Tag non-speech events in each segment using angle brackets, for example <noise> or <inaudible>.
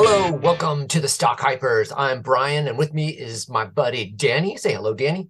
Hello, welcome to the Stock Hypers. I'm Brian, and with me is my buddy Danny. Say hello, Danny.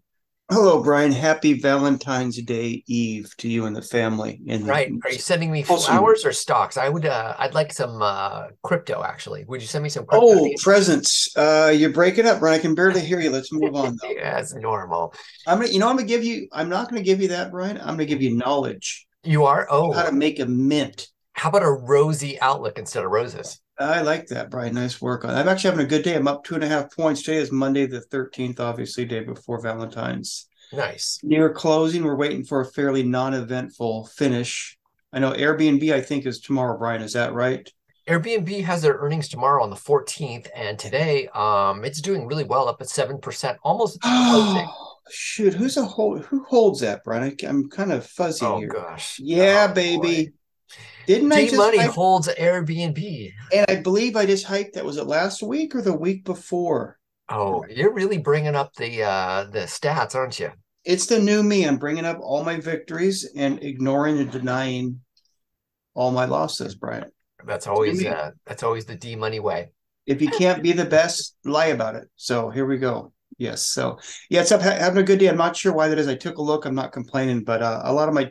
Hello, Brian. Happy Valentine's Day Eve to you and the family. And right, are you sending me flowers or stocks? I would. Uh, I'd like some uh, crypto. Actually, would you send me some? crypto? Oh, presents. Uh, you're breaking up, Brian. I can barely hear you. Let's move on. <laughs> Though. yeah, it's normal. I'm gonna. You know, I'm gonna give you. I'm not gonna give you that, Brian. I'm gonna give you knowledge. You are. Oh, how to make a mint. How about a rosy outlook instead of roses? I like that, Brian. Nice work on. That. I'm actually having a good day. I'm up two and a half points. Today is Monday the 13th, obviously day before Valentine's. Nice. Near closing, we're waiting for a fairly non-eventful finish. I know Airbnb. I think is tomorrow. Brian, is that right? Airbnb has their earnings tomorrow on the 14th, and today, um, it's doing really well, up at seven percent, almost <gasps> closing. Shoot, who's a hold? Who holds that, Brian? I, am kind of fuzzy here. oh, here. gosh. Yeah, oh, baby. Boy. Didn't I D just Money hype- holds Airbnb. and I believe I just hyped that. Was it last week or the week before? Oh, you're really bringing up the uh the stats, aren't you? It's the new me. I'm bringing up all my victories and ignoring and denying all my losses, Brian. That's always uh that's always the D Money way. If you can't be the best, lie about it. So here we go. Yes. So yeah, it's up having a good day. I'm not sure why that is. I took a look. I'm not complaining, but uh, a lot of my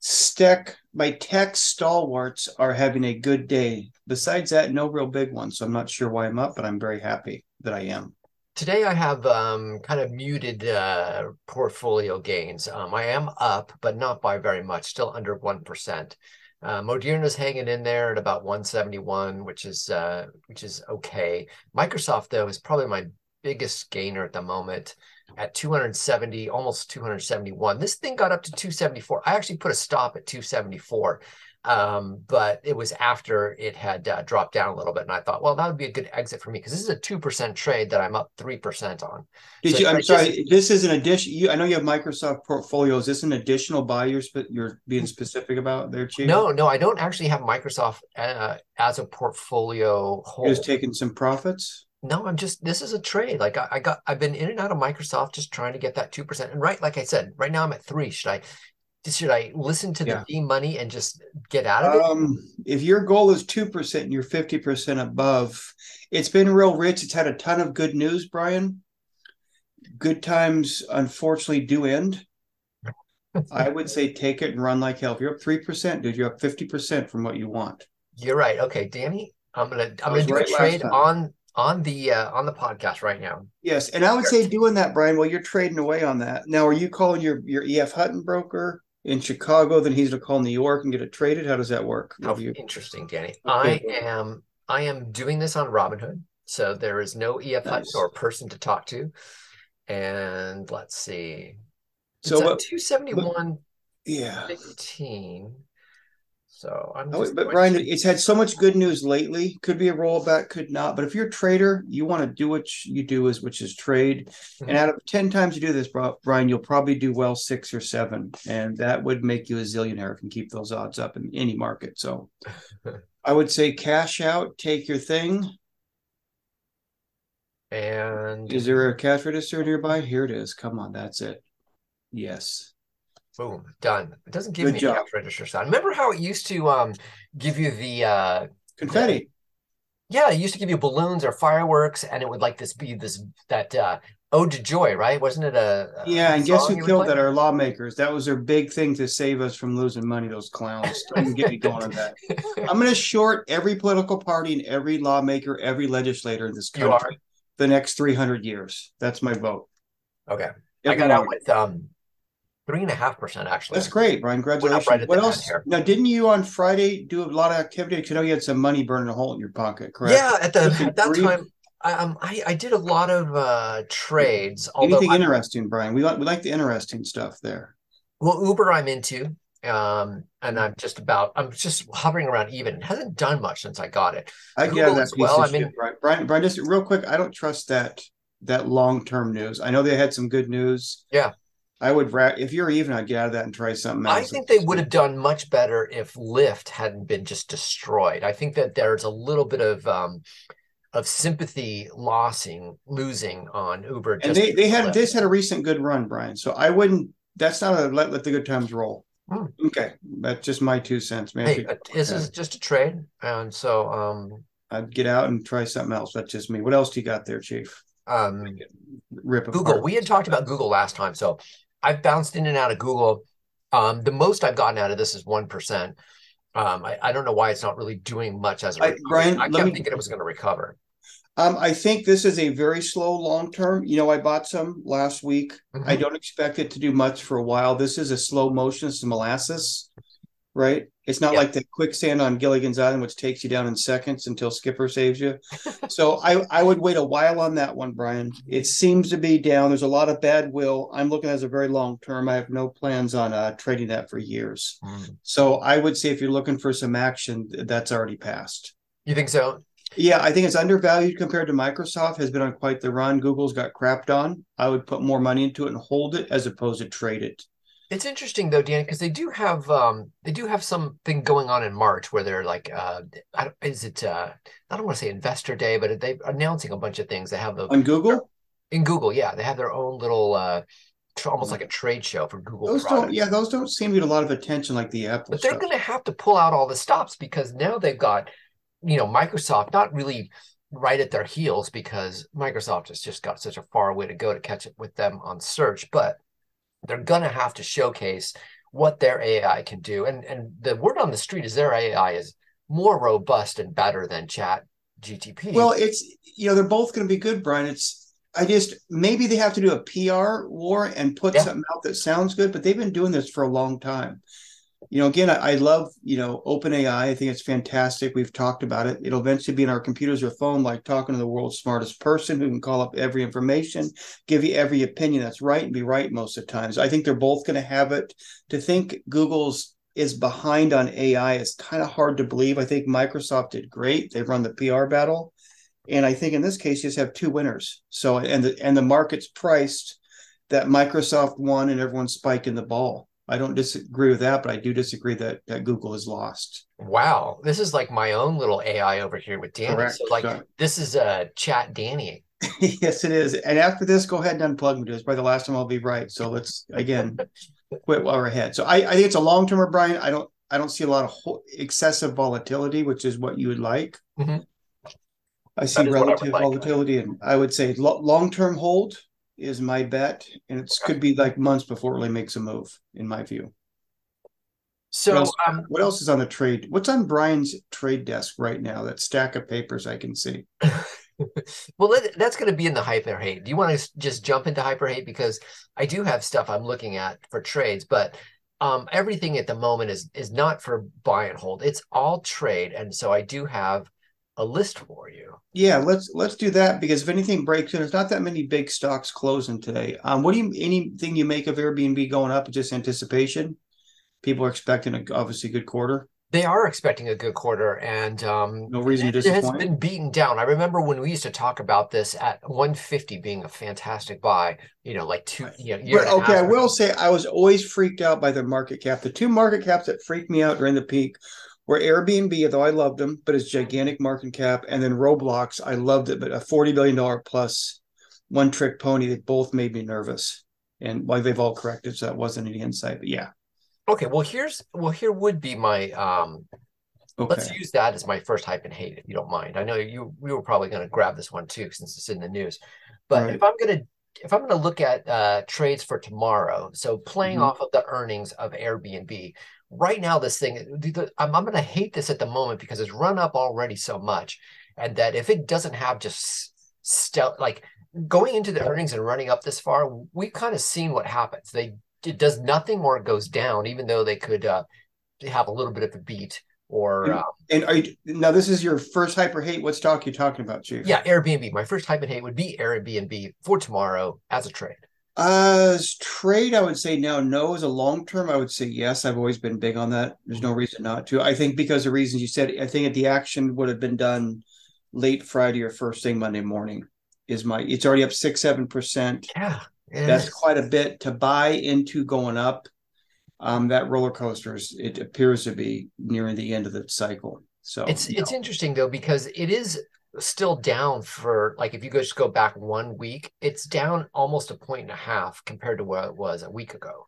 tech, my tech stalwarts are having a good day. Besides that, no real big ones. So I'm not sure why I'm up, but I'm very happy that I am. Today I have um kind of muted uh portfolio gains. Um I am up, but not by very much, still under one percent. Uh, Moderna's hanging in there at about 171, which is uh, which is okay. Microsoft though is probably my biggest gainer at the moment at 270, almost 271. This thing got up to 274. I actually put a stop at 274, um, but it was after it had uh, dropped down a little bit, and I thought, well, that would be a good exit for me because this is a two percent trade that I'm up three percent on. Did So you? I'm sorry. This is an addition. You, I know you have Microsoft portfolio. Is this an additional buy you're, spe- you're being specific about there, Chief? No, no, I don't actually have Microsoft uh, as a portfolio You're hold. just taking some profits. No, I'm just this is a trade. Like I, I got I've been in and out of Microsoft just trying to get that 2%. And right, like I said, right now I'm at three. Should I should I listen to Yeah. the money and just get out of it? Um, if your goal is two percent and you're fifty percent above, it's been real rich. It's had a ton of good news, Brian. Good times, unfortunately, do end. I would say take it and run like hell. If you're up three percent, dude, you're up fifty percent from what you want. You're right. Okay, Danny, I'm gonna I'm gonna do right a trade on on the uh, on the podcast right now. Yes, and I would say doing that, Brian. While you're trading away on that. Now, are you calling your your EF Hutton broker in Chicago? Then he's going to call New York and get it traded. How does that work? How you? interesting, Danny. Okay. I am I am doing this on Robinhood, so there is no EF Hutton or person to talk to. And let's see. So it's at 271 Yeah. 15. So I'm Oh, but Brian, to- it's had so much good news lately. Could be a rollback, could not. But if you're a trader, you want to do what you do is which is trade. Mhm. And out of ten times you do this, Brian, you'll probably do well six or seven, and that would make you a zillionaire if you keep those odds up in any market. So, <laughs> I would say cash out, take your thing. and Is there a cash register nearby? Here it is. Come on, that's it. Yes. Boom, done. It doesn't give Good me a job. cash register sign. Remember how it used to um give you the uh Confetti. yeah, it used to give you balloons or fireworks, and it would like this be this that uh ode to joy, right? Wasn't it a, a Yeah, and guess who killed that? Our lawmakers. That was their big thing to save us from losing money. Those clowns. Don't get me going on that. <laughs> I'm going to short every political party and every lawmaker, every legislator in this country the next 300 years. That's my vote. Okay. I got out with um three and a half percent actually. That's great, Brian. Congratulations. right what else? Now, didn't you on Friday do a lot of activity? 'Cause you know you had some money burning a hole in your pocket, correct? Yeah, at the at that time, I, um, I I did a lot of uh trades. Anything I- interesting, Brian? We like we like the interesting stuff there. well, Uber I'm into, um, and I'm just about I'm just hovering around even. It hasn't done much since I got it. I Google get that piece well, I mean- Brian. Brian, Brian, just real quick, I don't trust that that long term news. I know they had some good news. Yeah. I would if you're even, I'd get out of that and try something else. I think they would have done much better if Lyft hadn't been just destroyed. I think that there's a little bit of um of sympathy losing losing on Uber. And they they had Lyft. this had a recent good run, Brian. So I wouldn't. That's not a let let the good times roll. Hmm. Okay, that's just my two cents, man. Hey, but this is just a trade, and so um I'd get out and try something else. That's just me. What else do you got there, Chief? Um, Rip Google. We had talked about Google last time, so I've bounced in and out of Google. Um, the most I've gotten out of this is one percent. Um, I, I don't know why it's not really doing much as a I-. Brian, I kept me- thinking it was going to recover. Um, I think this is a very slow long term. You know, I bought some last week. I Mhm. don't expect it to do much for a while. This is a slow motion, it's molasses, right? It's not Yeah. like the quicksand on Gilligan's Island, which takes you down in seconds until Skipper saves you. <laughs> so I, I would wait a while on that one, Brian. It seems to be down. There's a lot of bad will. I'm looking at as a very long term. I have no plans on uh, trading that for years. Mm. So I would say if you're looking for some action, that's already passed. You think so? Yeah, I think it's undervalued compared to Microsoft, has been on quite the run. Google's got crapped on. I would put more money into it and hold it as opposed to trade it. It's interesting though, Dan, because they do have um they do have something going on in March where they're like uh I don't, is it uh I don't want to say Investor Day, but they're announcing a bunch of things. They have the On Google, in Google, yeah, they have their own little uh almost like a trade show for Google those products. don't yeah, those don't seem to get a lot of attention like the Apple But they're going to have to pull out all the stops because now they've got, you know, Microsoft not really right at their heels because Microsoft has just got such a far way to go to catch up with them on search, but they're going to have to showcase what their AI can do. And and the word on the street is their AI is more robust and better than Chat GTP. Well, it's you know, they're both gonna be good, Brian. It's I just maybe they have to do a PR war and put Yeah. something out that sounds good, but they've been doing this for a long time. You know, again, I, I love, you know, OpenAI. I think it's fantastic. We've talked about it. It'll eventually be in our computers or phone, like talking to the world's smartest person who can call up every information, give you every opinion that's right and be right most of the times. I think they're both going to have it. To think Google's is behind on AI is kind of hard to believe. I think Microsoft did great. They've run the PR battle. And I think in this case, you just have two winners. So and the and the market's priced that Microsoft won and everyone's spiking the ball. I don't disagree with that, but I do disagree that that Google has lost. wow, this is like my own little AI over here with Danny. Correct. So like this is a uh, Chat Danny. <laughs> yes, it is. And after this, go ahead and unplug me. It's probably the last time I'll be right. So let's again <laughs> quit while we're ahead. So I, I think it's a long termer, Brian. I don't I don't see a lot of ho- excessive volatility, which is what you would like. Mhm. I see is I relative like. volatility, and I would say lo- long term hold is my bet, and it could be like months before it really makes a move, in my view. So what, else, um, what else is on the trade? What's on Brian's trade desk right now? That stack of papers I can see. <laughs> well, that, that's going to be in the hyper hate. Do you want to just jump into hyper hate because I do have stuff I'm looking at for trades, but um, everything at the moment is is not for buy and hold. It's all trade, and so I do have a list for you. Yeah, let's let's do that because if anything breaks in, there's not that many big stocks closing today. Um, what do you anything you make of Airbnb going up? Just anticipation. People are expecting a obviously good quarter. They are expecting a good quarter, and um, No reason to it has been beaten down. I remember when we used to talk about this at 150 being a fantastic buy. You know, like two, you know, But, okay, I will say I was always freaked out by the market cap. The two market caps that freaked me out during the peak were Airbnb, although I loved them, but it's gigantic market cap, and then Roblox. I loved it, but a forty billion dollar plus one trick pony. They both made me nervous, and why they've all corrected, so that wasn't any insight. But yeah, Okay, well here's well here would be my um okay. Let's use that as my first hype and hate, if you don't mind. I know you we were probably going to grab this one too, since it's in the news. But Right. if I'm going to if I'm going to look at uh, trades for tomorrow, so playing Mhm. off of the earnings of Airbnb, right now this thing, I'm, I'm going to hate this at the moment because it's run up already so much, and that if it doesn't have just stel like going into the earnings and running up this far, we've kind of seen what happens. They it does nothing or it goes down, even though they could uh, have a little bit of a beat or And- uh, And are you now? This is your first hyper hate. What stock you talking about, Chief? Yeah, Airbnb. My first hype and hate would be Airbnb for tomorrow as a trade. Uh, as trade, I would say now no. As a long term, I would say yes. I've always been big on that. There's no reason not to. I think because the reasons you said, I think the action would have been done late Friday or first thing Monday morning. Is my it's already up six seven percent. Yeah, That's quite a bit to buy into going up. Um, that roller coasters it appears to be nearing the end of the cycle. So It's no. it's interesting though because it is still down for like if you just go back one week, it's down almost a point and a half compared to where it was a week ago.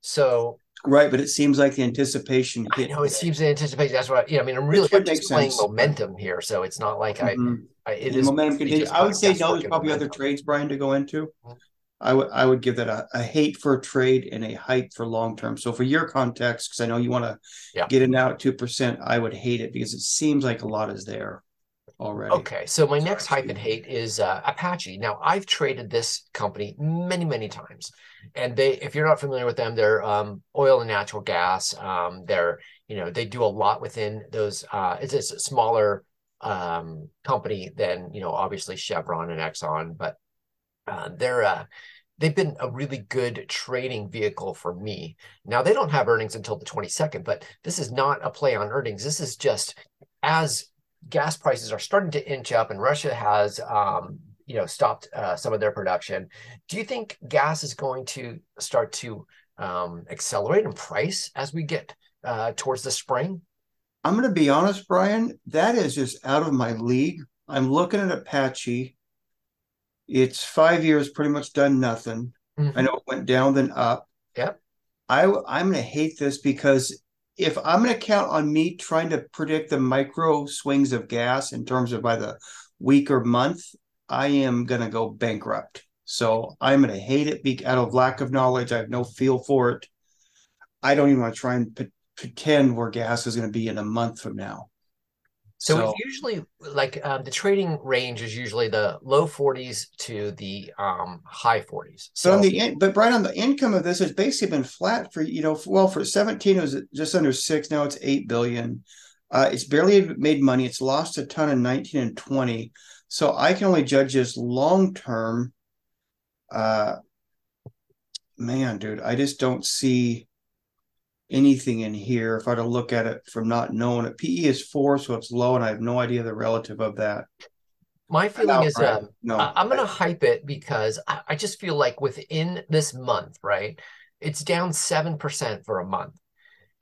So Right, but it seems like the anticipation. I know it seems the anticipation. That's what I, you know. I mean, I'm really I'm just playing sense. momentum here, so it's not like mm-hmm. I. I it is momentum continues. I would say no. There's probably momentum. other trades, Brian, to go into. Mm-hmm. I would I would give that a, a hate for a trade and a hype for long term. So for your context, because I know you want to yeah. get it out at two percent, I would hate it because it seems like a lot is there already. Okay, so my next hype and hate is uh, Apache. Now I've traded this company many many times, and they if you're not familiar with them, they're um, oil and natural gas. Um, they're you know they do a lot within those. Uh, it's, it's a smaller um, company than you know obviously Chevron and Exxon, but uh, they're uh, they've been a really good trading vehicle for me. Now they don't have earnings until the 22nd, but this is not a play on earnings. This is just as gas prices are starting to inch up and Russia has um, you know stopped uh, some of their production. Do you think gas is going to start to um, accelerate in price as we get uh, towards the spring? I'm going to be honest, Brian. That is just out of my league. I'm looking at Apache it's five years, pretty much done nothing. Mm-hmm. I know it went down then up. Yep. I I'm going to hate this because if I'm going to count on me trying to predict the micro swings of gas in terms of by the week or month, I am going to go bankrupt. So I'm going to hate it out of lack of knowledge. I have no feel for it. I don't even want to try and p- pretend where gas is going to be in a month from now. So, so usually like um, the trading range is usually the low 40s to the um, high 40s. So on the but Brian on the income of this has basically been flat for you know well for 17 it was just under six now it's eight billion. Uh, it's barely made money. It's lost a ton in 19 and 20. So I can only judge this long term. Uh, man, dude, I just don't see anything in here if I to look at it from not knowing it. PE is four, so it's low, and I have no idea the relative of that. My feeling is uh, no, I'm going to hype it because I, I, just feel like within this month, right, it's down 7% for a month.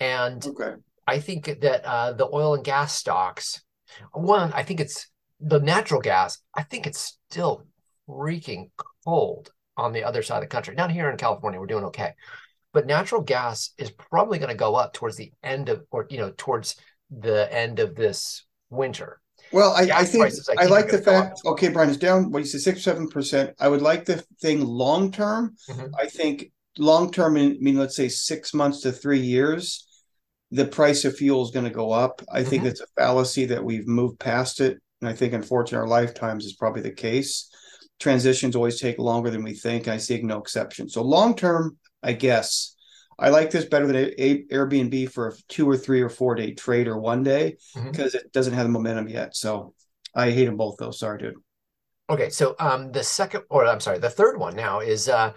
And okay. I think that uh, the oil and gas stocks, one, I think it's the natural gas, I think it's still freaking cold on the other side of the country. Down here in California, we're doing okay but natural gas is probably going to go up towards the end of or you know towards the end of this winter. Well i, I think prices, I, I like the fact okay brian is down what you said six seven percent. I would like the thing long term. Mm-hmm. i think long term I mean let's say six months to three years the price of fuel is going to go up. I mm-hmm. think it's a fallacy that we've moved past it and i think unfortunately our lifetimes is probably the case. Transitions always take longer than we think i see no exception. So long term I guess. I like this better than a- Airbnb for a two or three or four day trade or one day because mm-hmm. it doesn't have the momentum yet. So I hate them both though. Sorry, dude. Okay, so um, the second, or I'm sorry, the third one now is uh,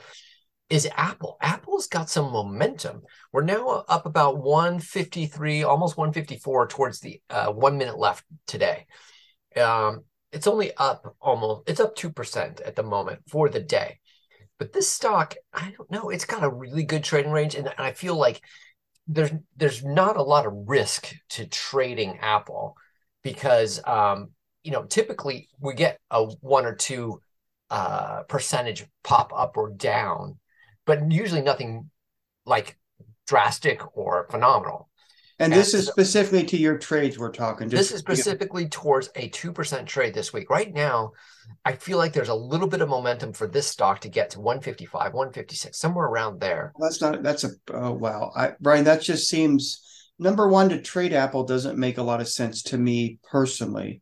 is Apple. Apple's got some momentum. We're now up about 153, almost 154 towards the uh, one minute left today. Um, it's only up almost, it's up 2% at the moment for the day. But this stock, I don't know, it's got a really good trading range, and I feel like there's there's not a lot of risk to trading Apple because um, you know typically we get a one or two uh, percentage pop up or down, but usually nothing like drastic or phenomenal. And this is specifically to your trades we're talking. Just, this is specifically towards a 2% trade this week. Right now, I feel like there's a little bit of momentum for this stock to get to 155, 156, somewhere around there. That's not, that's a, oh, wow. I, Brian, that just seems, number one, to trade Apple doesn't make a lot of sense to me personally.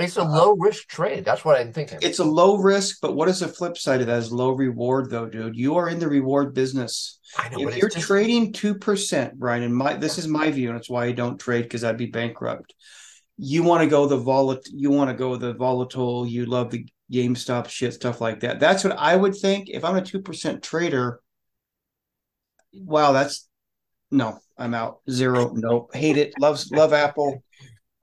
It's a uh, low risk trade. That's what I'm thinking. It's a low risk, but what is the flip side of that? Is low reward though, dude. You are in the reward business. I know, if you're just... trading two percent, Brian, and my this is my view, and it's why I don't trade because I'd be bankrupt. You want to go the volatile. You want to go the volatile. You love the GameStop shit, stuff like that. That's what I would think. If I'm a two percent trader, wow, that's no, I'm out. Zero. Nope. Hate it. Loves love Apple.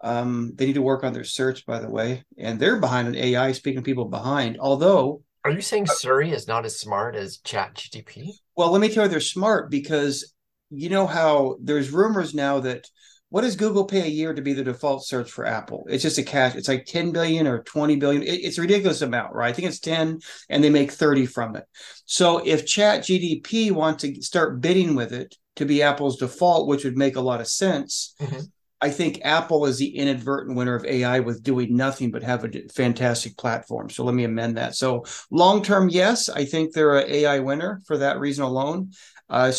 Um, they need to work on their search, by the way, and they're behind an AI. Speaking of people behind, although are you saying Siri is not as smart as Chat GTP? Well, let me tell you, they're smart because you know how there's rumors now that what does Google pay a year to be the default search for Apple? It's just a cash. It's like 10 billion or 20 billion. It, it's a ridiculous amount, right? I think it's 10 and they make 30 from it. So if Chat GDP wants to start bidding with it, to be Apple's default, which would make a lot of sense. Mhm. I think Apple is the inadvertent winner of AI with doing nothing but have a fantastic platform. So let me amend that. So long term, yes, I think they're an AI winner for that reason alone. Uh,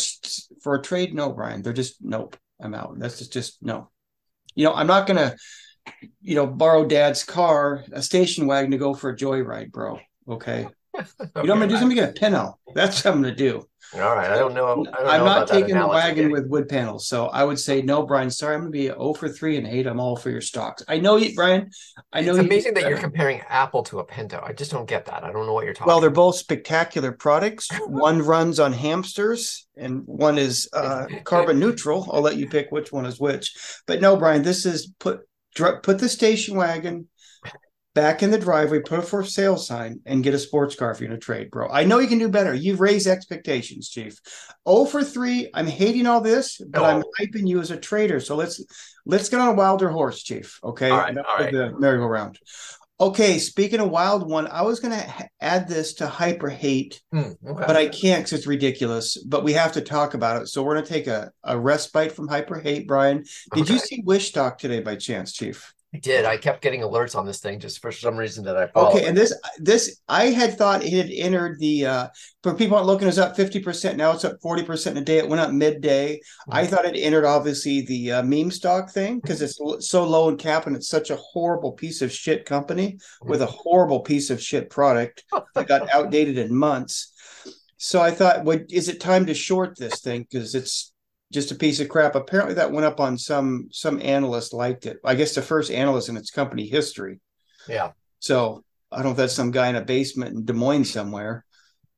for a trade, no, Brian. They're just nope. I'm out. That's just just no. You know, I'm not gonna, you know, borrow Dad's car, a station wagon to go for a joyride, bro. Okay. You know I'm gonna do? I'm gonna get a Pinto. That's what I'm gonna do. All right. I don't know. I know not about that taking the wagon with wood panels. So I would say no, Brian. Sorry, I'm gonna be 0 for 3 and eight. I'm all for your stocks. I know you, Brian. I know It's you amazing that you're comparing Apple to a Pinto. I just don't get that. I don't know what you're talking. Well, they're both spectacular products. <laughs> One runs on hamsters and one is uh, <laughs> carbon neutral. I'll let you pick which one is which. But no, Brian, this is put put the station wagon back in the driveway, put a for sale sign, and get a sports car if you're going to trade, bro. I know you can do better. You've raised expectations, Chief. Oh for three. I'm hating all this, but I'm No. hyping you as a trader. So let's let's get on a wilder horse, Chief. Okay, All right, all of the merry-go-round. Okay, speaking of wild one, I was going to ha- add this to hyper hate, Hmm, okay. but I can't because it's ridiculous. But we have to talk about it. So we're going to take a, a respite from hyper hate, Brian. Did you see Wish Stock today by chance, Chief? I did. I kept getting alerts on this thing just for some reason that I followed. Okay, and this this I had thought it had entered the uh for people aren't looking, it's up 50%. Now it's up 40% a day. It went up midday. I thought it entered obviously the uh, meme stock thing because it's so low in cap and it's such a horrible piece of shit company with a horrible piece of shit product that got <laughs> outdated in months. So I thought, what is it time to short this thing? Because it's just a piece of crap. Apparently that went up on some some analyst liked it. I guess the first analyst in its company history. yeah. So I don't know if that's some guy in a basement in Des Moines somewhere.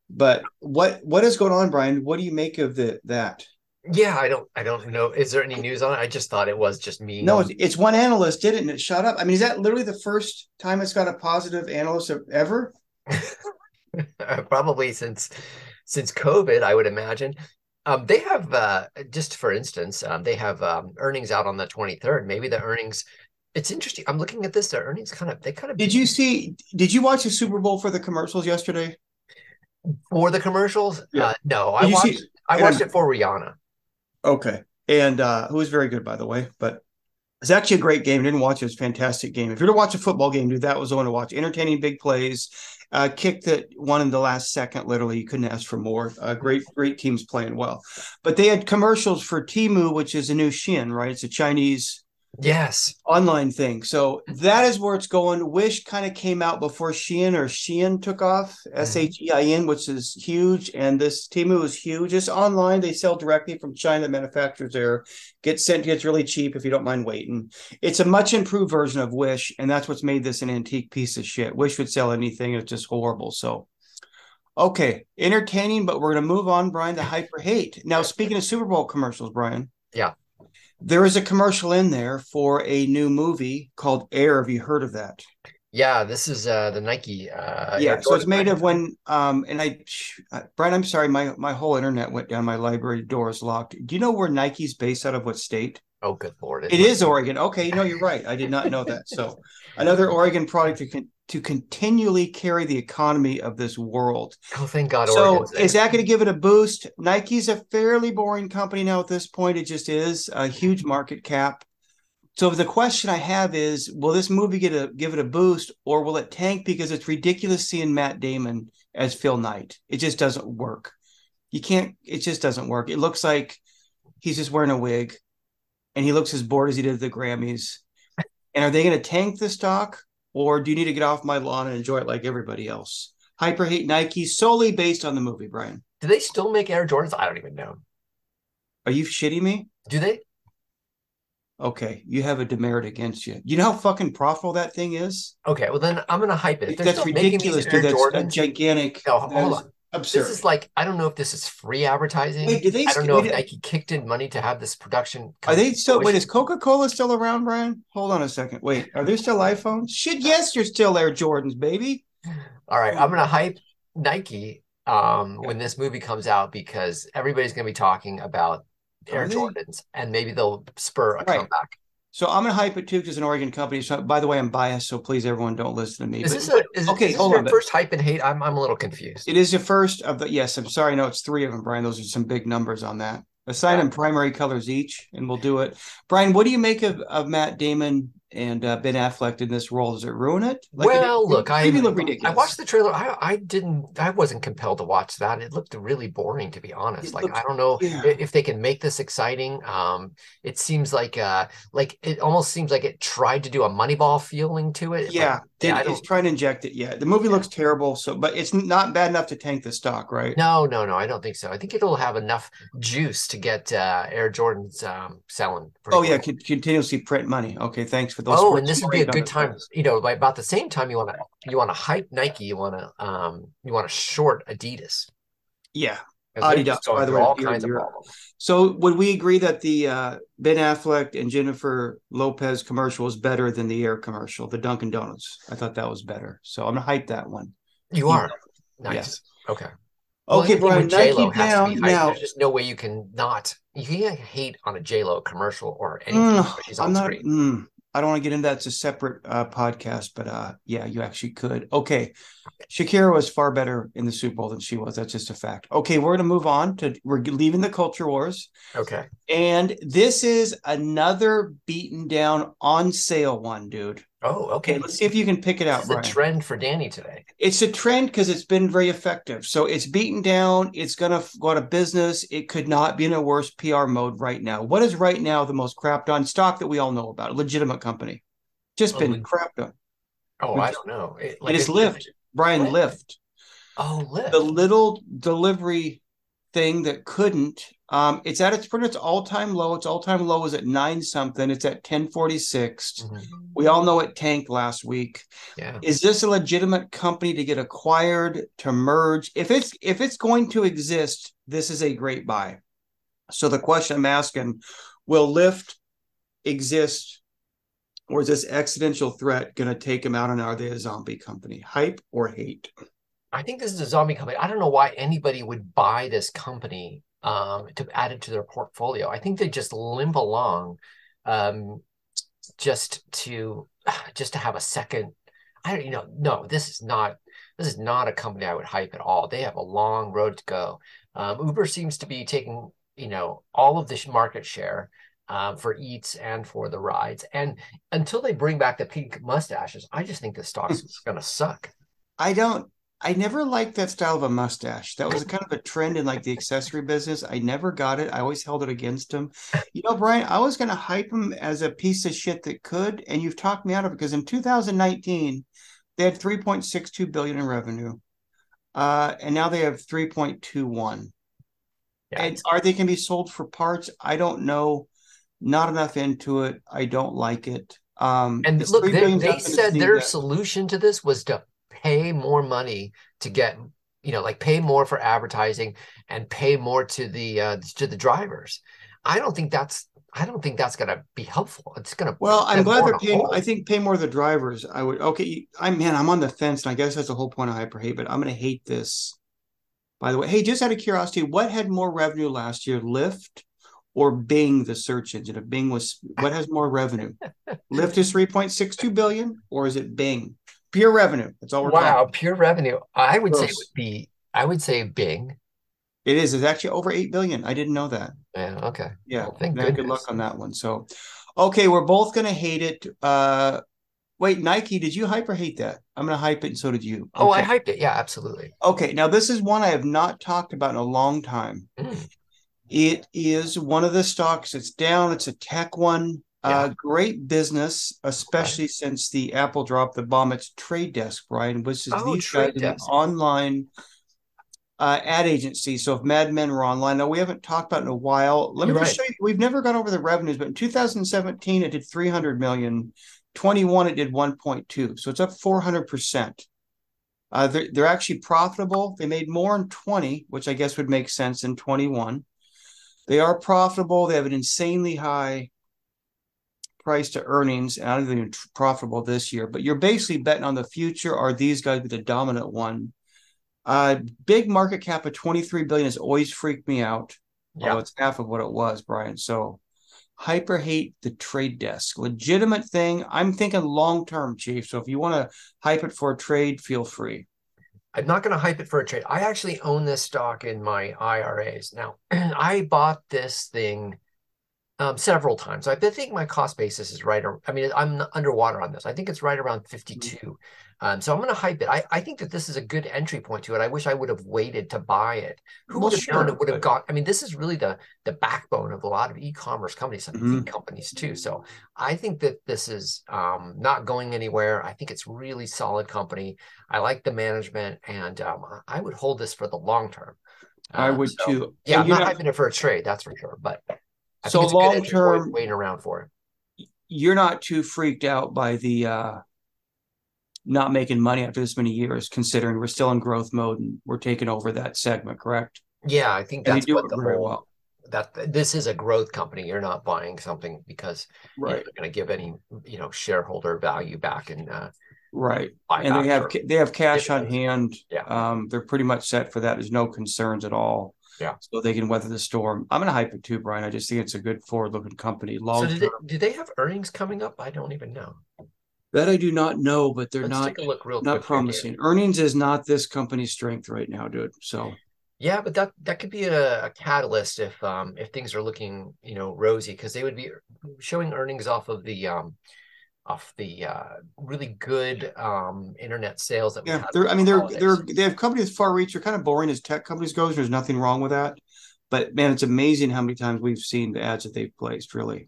But what what is going on, Brian? What do you make of the that? Yeah, I don't I don't know. Is there any news on it? I just thought it was just me. No, it's, it's one analyst did it and it shot up. I mean, is that literally the first time it's got a positive analyst ever? <laughs> probably since since COVID, I would imagine. Um, they have uh, just for instance, um, they have um, earnings out on the 23rd. Maybe the earnings. It's interesting. I'm looking at this. Their earnings kind of they kind of Did you see? Did you watch the Super Bowl for the commercials yesterday? for the commercials? Yeah. Uh, no, I Did you watched. see- I watched it for Rihanna. Okay, and uh, who was very good by the way, but. It's actually a great game. Didn't watch it. It's a fantastic game. If you're to watch a football game, dude, that was the one to watch. Entertaining big plays, uh, kick that one in the last second. Literally, you couldn't ask for more. Uh, great, great teams playing well. But they had commercials for Temu, which is a new Shein, right? It's a Chinese Yes. online thing. So that is where it's going. Wish kind of came out before Shein or Shein took off, mm-hmm. S H E I N, which is huge. And this Temu is huge. It's online. They sell directly from China manufacturers there. Get sent to it's really cheap if you don't mind waiting. It's a much improved version of Wish, and that's what's made this an antique piece of shit. Wish would sell anything. It's just horrible. So okay, entertaining, but we're gonna move on, Brian, to <laughs> hyper hate. Now, speaking of Super Bowl commercials, Brian. Yeah. There is a commercial in there for a new movie called Air. Have you heard of that? Yeah, this is uh the Nike uh yeah, so it's made of when um and I uh, Brian, I'm sorry, my my whole internet went down, my library door is locked. Do you know where Nike's based out of what state? Oh, good lord! It is Oregon. Okay, no, you're right. I did not know that. So another Oregon product to con- to continually carry the economy of this world. Oh, thank God! So is that going to give it a boost? Nike's a fairly boring company now at this point. It just is a huge market cap. So the question I have is, will this movie get a give it a boost, or will it tank because it's ridiculous seeing Matt Damon as Phil Knight? It just doesn't work. You can't. It just doesn't work. It looks like he's just wearing a wig, and he looks as bored as he did at the Grammys. And are they going to tank the stock, or do you need to get off my lawn and enjoy it like everybody else? Hyper hate Nike solely based on the movie, Brian. Do they still make Air Jordans? I don't even know. Are you shitting me? Do they? Okay, you have a demerit against you. You know how fucking profitable that thing is? Okay, well then I'm gonna hype it. If That's ridiculous, dude. That's a Jordans, gigantic. No, hold on. Absurd. this is like I don't know if this is free advertising. Wait, do they I don't know wait, if Nike kicked in money to have this production. Are they still? Wait, is Coca Cola still around, Brian? Hold on a second. Wait, are there still iPhones? Shit, yes, you're still Air Jordans, baby. All right, I'm gonna hype Nike um when this movie comes out because everybody's gonna be talking about Air Jordans and maybe they'll spur a Right. comeback. So I'm gonna hype it too because it's an Oregon company. So by the way, I'm biased, so please everyone don't listen to me. Is But this a is, okay, is this hold your on, first hype and hate? I'm I'm a little confused. it is the first of the yes, I'm sorry, no, it's three of them, Brian. Those are some big numbers on that. Assign them primary colors each, and we'll do it. Brian, what do you make of, of Matt Damon and uh, Ben Affleck in this role? Does it ruin it? Like well, it, look, it, I look ridiculous. I watched the trailer. I, I didn't. I wasn't compelled to watch that. It looked really boring, to be honest. It like looked, I don't know yeah. if they can make this exciting. Um, it seems like uh, like it almost seems like it tried to do a Moneyball feeling to it. Yeah, yeah it's trying to inject it. Yeah, the movie yeah. looks terrible. So, but it's not bad enough to tank the stock, right? No, no, no. I don't think so. I think it'll have enough juice to get uh, Air Jordans um, selling. Oh yeah, continuously print money. Okay, thanks for those. Oh, and this would be a good time. You know, by about the same time you want to you want to hype Nike, you want to um you want to short Adidas. Yeah, Adidas. By the way, all kinds of problems. So would we agree that the uh, Ben Affleck and Jennifer Lopez commercial was better than the Air commercial, the Dunkin' Donuts? I thought that was better. So I'm gonna hype that one. You are. Nice. Yes. Okay. Okay, well, Brian. Nike down now. There's just no way you can not. You can't hate on a J Lo commercial or anything. Mm, she's on I'm not. Mm, I don't want to get into that. It's a separate uh, podcast, but uh, yeah, you actually could. Okay. Shakira was far better in the Super Bowl than she was. That's just a fact. Okay, we're going to move on to, we're leaving the culture wars. Okay. And this is another beaten down on sale one, dude. Oh, okay. Let's see if you can pick it out. It's a trend for Danny today. It's a trend because it's been very effective. So it's beaten down. It's gonna go out of business. It could not be in a worse PR mode right now. What is right now the most crapped on stock that we all know about? A legitimate company, just been oh, crapped on. Oh, I don't know. It, like it is Lyft. Brian Lyft. Oh, Lyft. The little delivery thing that couldn't um, it's at its pretty its all time low. Its all time low is at nine something. It's at ten forty six. mm mm-hmm. We all know it tanked last week. Yeah. Is this a legitimate company to get acquired to merge? If it's if it's going to exist, this is a great buy. So the question I'm asking: Will Lyft exist, or is this existential threat going to take them out? And are they a zombie company? Hype or hate? I think this is a zombie company. I don't know why anybody would buy this company um, to add it to their portfolio. I think they just limp along um, just to <sighs> just to have a second. I don't you know no this is not this is not a company I would hype at all. They have a long road to go. Um, Uber seems to be taking you know all of this market share. Uh, for eats and for the rides, and until they bring back the pink mustaches, I just think the stock's <laughs> going to suck. I don't I never liked that style of a mustache. That was kind of a trend in like the accessory business. I never got it. I always held it against him. You know, Brian, I was going to hype him as a piece of shit that could, and you've talked me out of it because in 2019 they had 3.62 billion in revenue, uh, and now they have 3.21. Yeah. And are they can be sold for parts? I don't know. Not enough into it. I don't like it. Um, and look, they, they said their that. solution to this was to pay more money to get you know like pay more for advertising and pay more to the uh, to the drivers. I don't think that's i don't think that's going to be helpful. It's going to well i'm glad they're paying i think pay more the drivers i would okay i'm man i'm on the fence and i guess that's the whole point of hyper hate but i'm going to hate this. By the way hey just out of curiosity what had more revenue last year lyft or bing the search engine? If bing was what has more revenue? <laughs> Lyft is 3.62 billion or is it bing pure revenue. That's all we're wow, talking. pure revenue. I would Gross. say it would be. I would say Bing. It is. It's actually over eight billion. I didn't know that. Yeah. Okay. Yeah. Well, thank Good luck on that one. So, okay, we're both gonna hate it. Uh, wait, Nike, did you hype or hate that? I'm gonna hype it, and so did you. Okay. Oh, I hyped it. Yeah, absolutely. Okay. Now this is one I have not talked about in a long time. Mm. It is one of the stocks. It's down. It's a tech one. Yeah. Uh, great business, especially okay. since the Apple dropped the bomb. It's Trade Desk, Brian, which is oh, these guys an online uh, ad agency. So if Mad Men were online, now we haven't talked about in a while. Let You're me just right. show you. We've never gone over the revenues, but in 2017 it did 300 million. 21 it did 1.2, so it's up 400 percent. Uh, they're, they're actually profitable. They made more in 20, which I guess would make sense in 21. They are profitable. They have an insanely high price to earnings and I don't think profitable this year, but you're basically betting on the future. Are these guys be the dominant one? Uh, big market cap of 23 billion has always freaked me out. Yeah, it's half of what it was, Brian. So hyper hate the trade desk. Legitimate thing. I'm thinking long term, Chief. So if you want to hype it for a trade, feel free. I'm not going to hype it for a trade. I actually own this stock in my IRAs. Now, <clears throat> I bought this thing um, several times. I think my cost basis is right. Or I mean, I'm underwater on this. I think it's right around 52. Um, so I'm going to hype it. I, I think that this is a good entry point to it. I wish I would have waited to buy it. Who well, would have sure, known it would have got? I mean, this is really the the backbone of a lot of e-commerce companies and mm-hmm. companies too. So I think that this is um, not going anywhere. I think it's really solid company. I like the management, and um, I would hold this for the long term. Uh, I would so, too. Yeah, I'm not hyping it for a trade, that's for sure. But I so long term, waiting around for it. You're not too freaked out by the. uh not making money after this many years, considering we're still in growth mode and we're taking over that segment, correct? Yeah, I think that's what the very whole, well. That this is a growth company. You're not buying something because right. you're going to give any you know shareholder value back and uh, right. And they have they have cash on hand. Yeah, um, they're pretty much set for that. There's no concerns at all. Yeah. So they can weather the storm. I'm going to hype it too, Brian. I just think it's a good forward looking company. Long so do they, do they have earnings coming up? I don't even know. That I do not know, but they're Let's not take a look real not promising. Here. Earnings is not this company's strength right now, dude. So yeah, but that that could be a, a catalyst if um if things are looking you know rosy because they would be showing earnings off of the um off the uh, really good um, internet sales that yeah they're i mean they're they're they have companies far reach they're kind of boring as tech companies goes there's nothing wrong with that but man it's amazing how many times we've seen the ads that they've placed really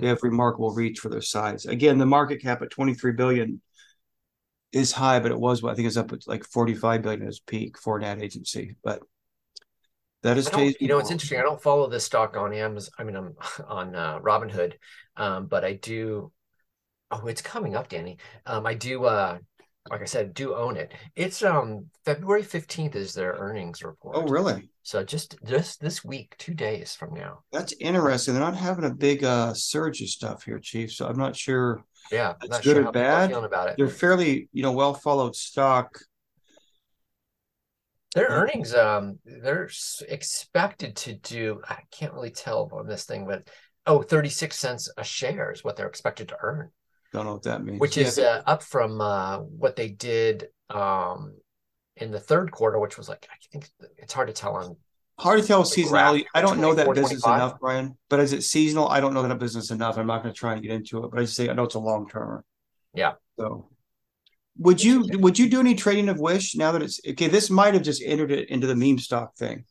they have remarkable reach for their size. Again, the market cap at 23 billion is high, but it was I think it's up at like 45 billion at its peak for an ad agency. But that is you know it's interesting. I don't follow this stock on Amazon. I mean, I'm <laughs> on uh, Robinhood, um, but I do. Oh, it's coming up, Danny. Um, I do. Uh, like I said, do own it. It's um February 15th is their earnings report. Oh, really? So just just this week, two days from now. That's interesting. They're not having a big uh surge of stuff here, Chief. So I'm not sure. Yeah, it's good sure or bad. Feeling About it. They're fairly, you know, well followed stock. Their earnings, um, they're expected to do. I can't really tell on this thing, but oh, 36 cents a share is what they're expected to earn. Don't know what that means. Which is uh, up from uh, what they did um, in the third quarter, which was like I think it's hard to tell on. Hard to tell seasonality. I don't know that business enough, Brian. But is it seasonal? I don't know that business enough. I'm not going to try and get into it. But I just say I know it's a long term. Yeah. So, would you would you do any trading of Wish now that it's okay? This might have just entered it into the meme stock thing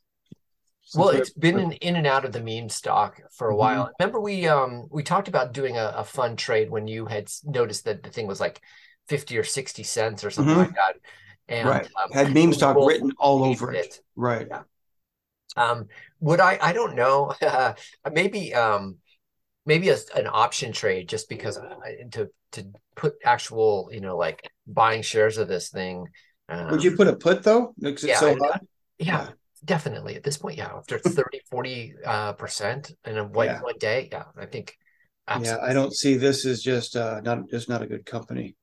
well it's been in, in and out of the meme stock for a mm-hmm. while remember we um we talked about doing a, a fun trade when you had noticed that the thing was like 50 or 60 cents or something mm-hmm. like that and right. um, had meme stock written all over it, it. right yeah. um would i i don't know uh, <laughs> maybe um maybe a, an option trade just because uh, to to put actual you know like buying shares of this thing um, would you put a put though yeah, so yeah, yeah definitely at this point yeah after <laughs> 30 40 uh percent in a one, yeah. one day yeah i think absolutely. yeah i don't see this as just uh not just not a good company.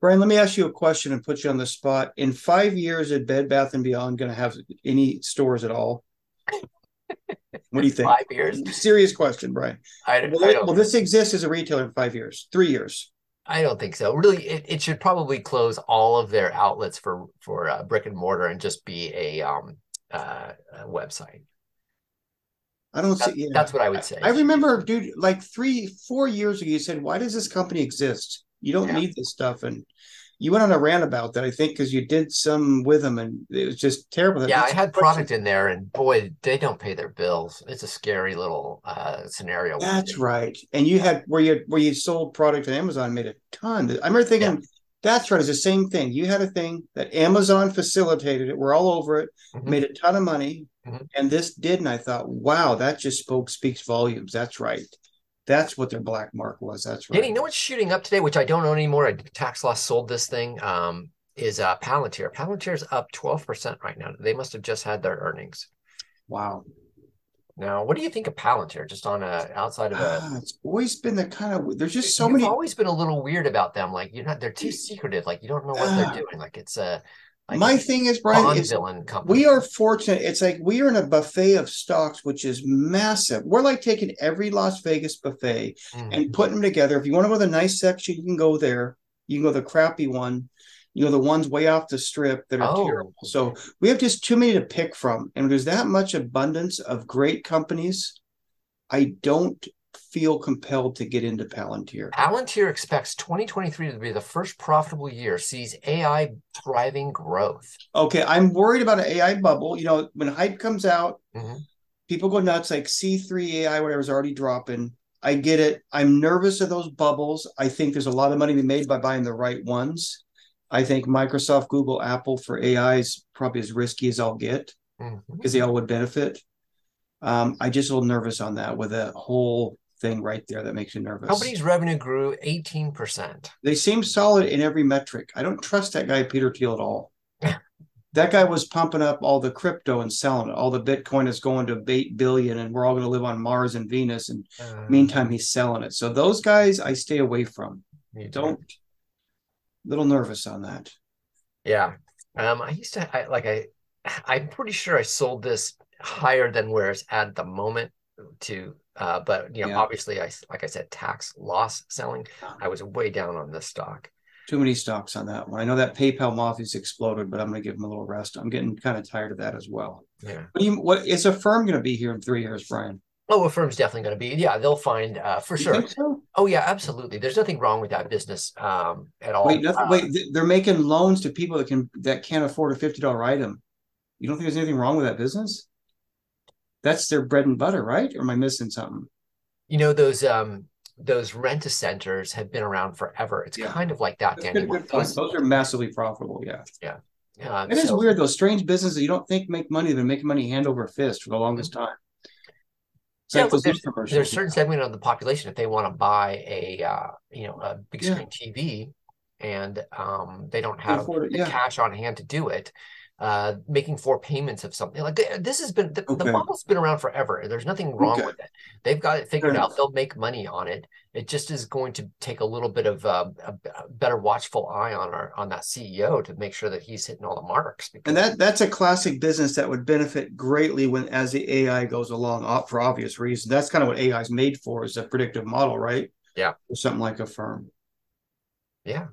Brian let me ask you a question and put you on the spot. In five years is bed bath and beyond going to have any stores at all? What do you think? Five years? Serious question brian. I, will, I will this exist as a retailer in five years? Three years? I don't think so. Really, it, it should probably close all of their outlets for for uh, brick and mortar and just be a um uh, website. I don't see. Yeah. That's what I would say. I, remember, dude, like three, four years ago, you said, "Why does this company exist? You don't yeah. need this stuff." And you went on a rant about that, I think, because you did some with them, and it was just terrible. Yeah, I had product in there, and boy, they don't pay their bills. It's a scary little uh, scenario. That's right. And you had where you where you sold product to Amazon, made a ton. I remember thinking. Yeah that's right. It's the same thing. You had a thing that Amazon facilitated it. We're all over it, mm-hmm. made a ton of money. Mm-hmm. And this did. And I thought, wow, that just spoke, speaks volumes. That's right. That's what their black mark was. That's right. Danny, you know what's shooting up today, which I don't own anymore? I tax loss sold this thing. Um, is uh Palantir. Palantir's up 12% right now. They must have just had their earnings. Wow. Now, what do you think of Palantir? Just on a outside of a, uh, it's always been the kind of there's just so You've many. Always been a little weird about them. Like you're not, they're too secretive. Like you don't know what uh, they're doing. Like it's a. Like my thing is, Brian, is we are fortunate. It's like we are in a buffet of stocks, which is massive. We're like taking every Las Vegas buffet mm-hmm. and putting them together. If you want to go to the nice section, you can go there. You can go to the crappy one. You know, the ones way off the strip that are Oh. terrible. So we have just too many to pick from. And there's that much abundance of great companies. I don't feel compelled to get into Palantir. Palantir expects 2023 to be the first profitable year, sees AI driving growth. Okay, I'm worried about an AI bubble. You know, when hype comes out, Mhm. people go nuts like C3 AI, whatever's already dropping. I get it. I'm nervous of those bubbles. I think there's a lot of money to be made by buying the right ones. I think Microsoft, Google, Apple for AI is probably as risky as I'll get because they all would benefit. Um, I just a little nervous on that with that whole thing right there that makes you nervous. Company's revenue grew 18%. They seem solid in every metric. I don't trust that guy Peter Thiel at all. <laughs> that guy was pumping up all the crypto and selling it. All the Bitcoin is going to eight billion, and we're all going to live on Mars and Venus. And Uh, meantime, he's selling it. So those guys, I stay away from. Don't. Little nervous on that. Yeah. Um, I used to I, like I I'm pretty sure I sold this higher than where it's at the moment to uh but you know Yeah. obviously I like I said tax loss selling I was way down on this stock. Too many stocks on that one. I know that PayPal Mafia's exploded, but I'm going to give them a little rest. I'm getting kind of tired of that as well. Yeah. What, you, what is Affirm going to be here in three years, Brian? Oh, Affirm's definitely going to be yeah they'll find uh for You sure. so? Oh yeah, absolutely. There's nothing wrong with that business um at all. Wait, nothing. Uh, wait, they're making loans to people that can that can't afford a fifty dollar item. You don't think there's anything wrong with that business? That's their bread and butter, right? Or am I missing something? you know those um those rent a centers have been around forever. It's Yeah. kind of like that, Danny. good, good point. Those- Those are massively profitable. Yeah, Yeah. uh, it is so- weird. Those strange businesses you don't think make money, they're making money hand over fist for the longest time. It's Yeah, like but those there's, there's a certain segment of the population if they want to buy a uh, you know a big Yeah. screen TV and um, they don't have it, the yeah. cash on hand to do it, uh, making four payments of something like this has been the, the model's been around forever. There's nothing wrong Okay. with it. They've got it figured Fair out. enough. They'll make money on it. It just is going to take a little bit of uh, a, better watchful eye on our on that CEO to make sure that he's hitting all the marks. And that that's a classic business that would benefit greatly when as the AI goes along, for obvious reasons. That's kind of what AI is made for, is a predictive model, right? Yeah. Or something like Affirm. yeah,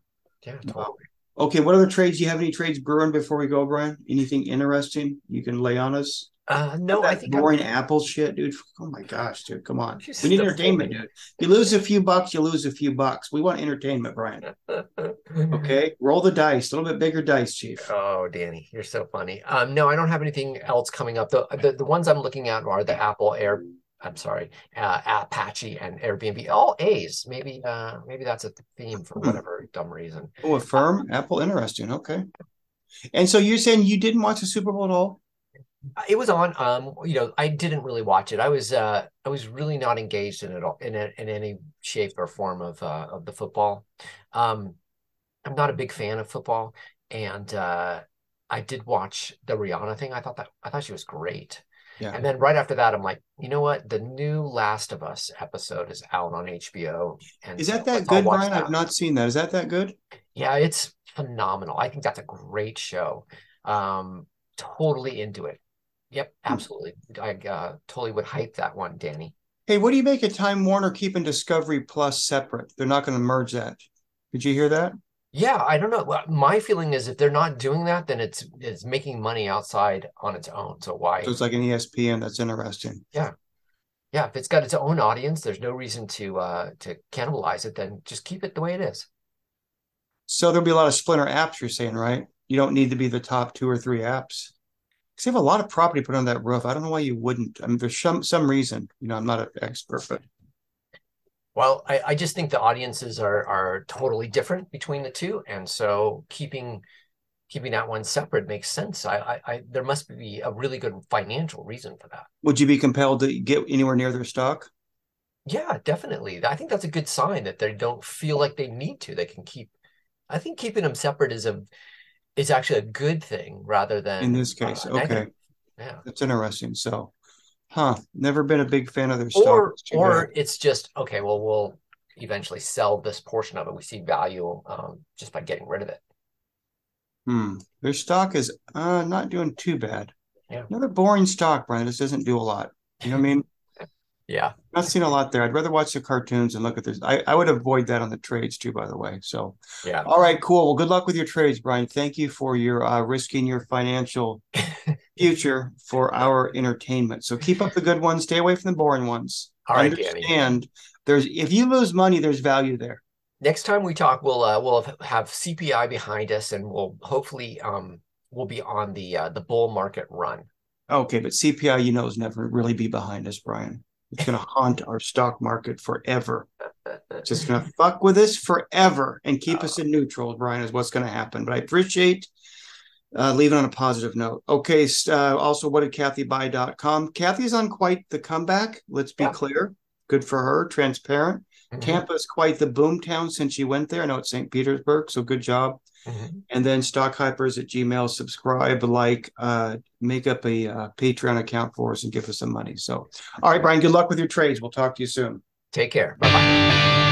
yeah, totally. Okay, what other trades? Do you have any trades brewing before we go, Brian? Anything interesting you can lay on us? Uh, no, I think I'm- boring Apple shit, dude. Oh my gosh, dude, come on. You We need entertainment, dude. You lose a few bucks, you lose a few bucks. We want entertainment, Brian. <laughs> Okay, roll the dice, a little bit bigger dice, Chief. Oh, Danny, you're so funny. Um, no, I don't have anything else coming up. The, the the ones I'm looking at are the Apple Air. I'm sorry, uh, Apache and Airbnb, all A's. Maybe uh, maybe that's a theme for Hmm. whatever dumb reason. Oh, Affirm, Apple, interesting. Okay. And so you're saying you didn't watch the Super Bowl at all? It was on. Um, you know, I didn't really watch it. I was uh, I was really not engaged in it all in a, in any shape or form of uh, of the football. Um, I'm not a big fan of football, and uh, I did watch the Rihanna thing. I thought that I thought she was great. Yeah. And then right after that, I'm like, you know what? The new Last of Us episode is out on HBO. And Is so that that good, Brian? I've not seen that. Is that that good? Yeah, it's phenomenal. I think that's a great show. Um, totally into it. Yep, Hmm. absolutely. I uh, totally would hype that one, Danny. Hey, what do you make of Time Warner keeping Discovery Plus separate? They're not going to merge that. Did you hear that? Yeah, I don't know. My feeling is if they're not doing that, then it's it's making money outside on its own. So why? So it's like an ESPN. That's interesting. Yeah, yeah, if it's got its own audience, there's no reason to uh to cannibalize it. Then just keep it the way it is. So there'll be a lot of splinter apps. You're saying, right? You don't need to be the top two or three apps. Because you have a lot of property put on that roof. I don't know why you wouldn't. I mean, there's some some reason. You know, I'm not an expert, but Well, I, I just think the audiences are are totally different between the two, and so keeping keeping that one separate makes sense. I, I, I there must be a really good financial reason for that. would you be compelled to get anywhere near their stock? Yeah, definitely. I think that's a good sign that they don't feel like they need to. They can keep. I think keeping them separate is a is actually a good thing rather than In this case, uh, okay. negative. Yeah. That's interesting. So, huh? Never been a big fan of their stock. Or It's or bad. it's just okay. Well, we'll eventually sell this portion of it. We see value um, just by getting rid of it. Hmm. Their stock is uh not doing too bad. Yeah. Another boring stock, Brian. This doesn't do a lot. You know what I mean? <laughs> Yeah. Not seen a lot there. I'd rather watch the cartoons and look at this. I, I would avoid that on the trades too, by the way. So, yeah. All right, cool. Well, good luck with your trades, Brian. Thank you for your uh, risking your financial <laughs> future for our entertainment. So keep up the good ones. Stay away from the boring ones. All right, Understand Danny. there's if you lose money, there's value there. Next time we talk, we'll uh, we'll have CPI behind us, and we'll hopefully um we'll be on the uh, the bull market run. Okay, but CPI, you know, is never really be behind us, Brian. It's going <laughs> to haunt our stock market forever. It's just going to fuck with us forever and keep us in neutral, Brian, is what's going to happen. But I appreciate uh, leaving on a positive note. Okay. Uh, also, what did Cathie buy.com? Cathie's on quite the comeback. Let's be yeah. clear. Good for her. Transparent. Mm-hmm. Tampa is quite the boom town since she went there. I know it's St. Petersburg, so good job. Mm-hmm. And then stock stockhypers at Gmail, subscribe, like, uh, make up a uh, Patreon account for us and give us some money. So, all right, Brian, good luck with your trades. We'll talk to you soon. Take care. Bye bye.